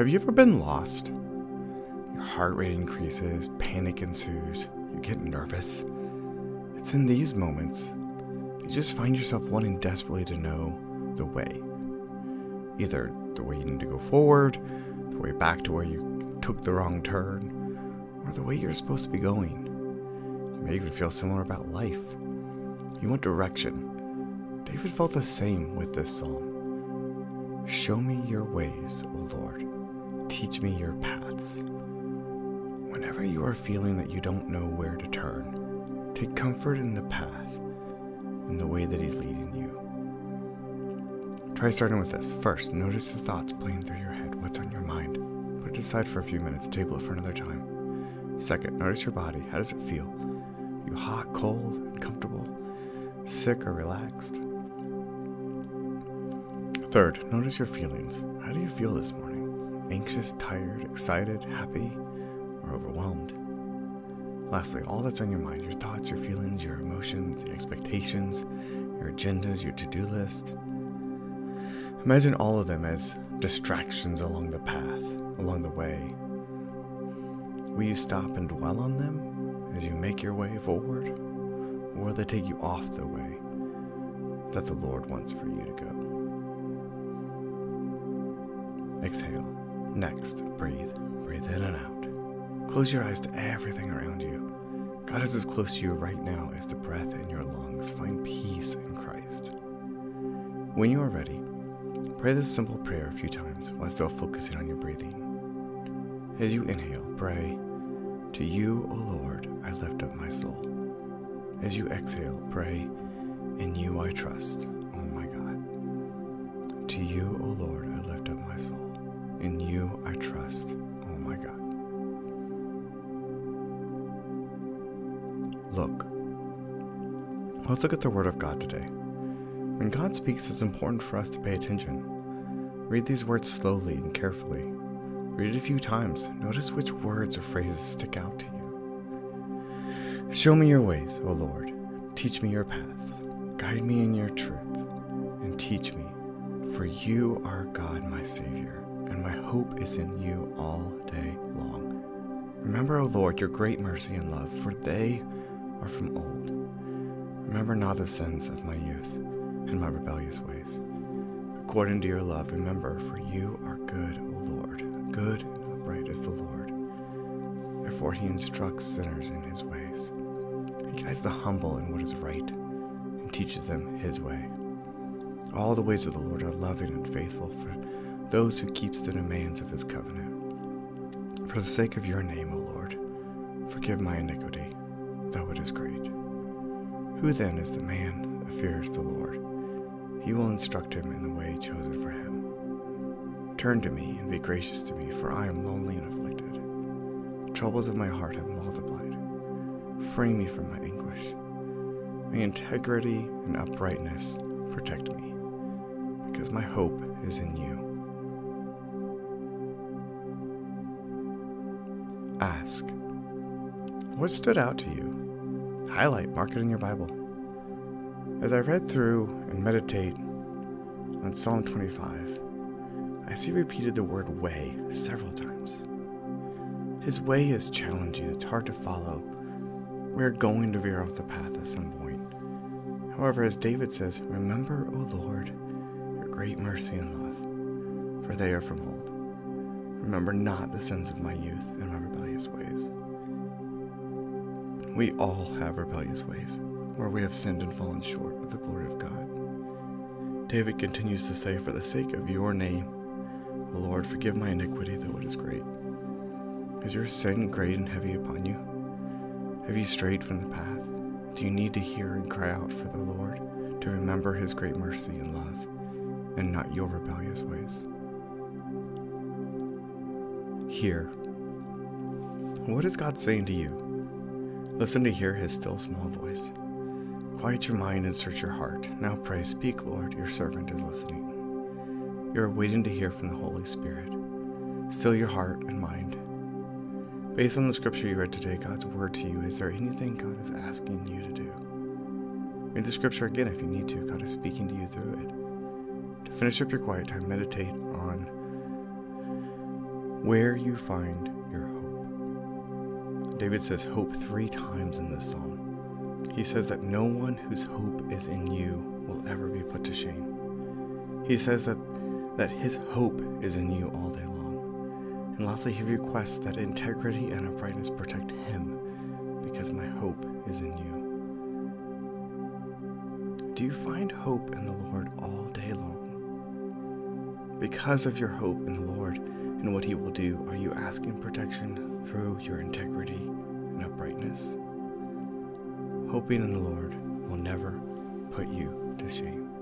Have you ever been lost? Your heart rate increases, panic ensues, you get nervous. It's in these moments you just find yourself wanting desperately to know the way. Either the way you need to go forward, the way back to where you took the wrong turn, or the way you're supposed to be going. You may even feel similar about life. You want direction. David felt the same with this psalm. Show me your ways, O Lord. Teach me your paths. Whenever you are feeling that you don't know where to turn, take comfort in the path, in the way that He's leading you. Try starting with this. First, notice the thoughts playing through your head. What's on your mind? Put it aside for a few minutes, table it for another time. Second, notice your body. How does it feel? Are You hot, cold, uncomfortable, sick, or relaxed? Third, notice your feelings. How do you feel this morning? Anxious, tired, excited, happy, or overwhelmed? Lastly, all that's on your mind your thoughts, your feelings, your emotions, the expectations, your agendas, your to do list. Imagine all of them as distractions along the path, along the way. Will you stop and dwell on them as you make your way forward? Or will they take you off the way that the Lord wants for you to go? Exhale. Next, breathe. Breathe in and out. Close your eyes to everything around you. God is as close to you right now as the breath in your lungs. Find peace in Christ. When you are ready, pray this simple prayer a few times while still focusing on your breathing. As you inhale, pray, To you, O Lord, I lift up my soul. As you exhale, pray, In you I trust, O my God. To you, O Lord, I lift up my soul. In you I trust, oh my God. Look. Let's look at the Word of God today. When God speaks, it's important for us to pay attention. Read these words slowly and carefully. Read it a few times. Notice which words or phrases stick out to you. Show me your ways, O Lord. Teach me your paths. Guide me in your truth, and teach me, for you are God, my Savior, and my hope is in you all day long. Remember, O Lord, your great mercy and love, for they are from old. Remember not the sins of my youth and my rebellious ways. According to your love, remember, for you are good, O Lord. Good and upright is the Lord. Therefore, he instructs sinners in his ways. He guides the humble in what is right and teaches them his way. All the ways of the Lord are loving and faithful for those who keeps the demands of his covenant. For the sake of your name, O Lord, forgive my iniquity, though it is great. Who then is the man that fears the Lord? He will instruct him in the way chosen for him. Turn to me and be gracious to me, for I am lonely and afflicted. The troubles of my heart have multiplied. Free me from my anguish. May integrity and uprightness protect me, because my hope is in you. Ask. What stood out to you? Highlight, mark it in your Bible. As I read through and meditate on Psalm 25, I see repeated the word way several times. His way is challenging, it's hard to follow. We're going to veer off the path at some point. However, as David says, Remember, O Lord, your great mercy and love, for they are from old. Remember not the sins of my youth and my rebellious ways. We all have rebellious ways, where we have sinned and fallen short of the glory of God. David continues to say, For the sake of your name, O Lord, forgive my iniquity, though it is great. Is your sin great and heavy upon you? Have you strayed from the path? Do you need to hear and cry out for the Lord, to remember his great mercy and love, and not your rebellious ways? Hear. What is God saying to you? Listen to hear his still small voice. Quiet your mind and search your heart. Now pray, speak, Lord, your servant is listening. You are waiting to hear from the Holy Spirit. Still your heart and mind. Based on the scripture you read today, God's word to you, is there anything God is asking you to do? Read the scripture again if you need to. God is speaking to you through it. To finish up your quiet time, meditate on where you find. David says hope three times in this psalm. He says that no one whose hope is in you will ever be put to shame. He says that, that his hope is in you all day long. And lastly, he requests that integrity and uprightness protect him because my hope is in you. Do you find hope in the Lord all day long? Because of your hope in the Lord and what He will do, are you asking protection through your integrity and uprightness? Hoping in the Lord will never put you to shame.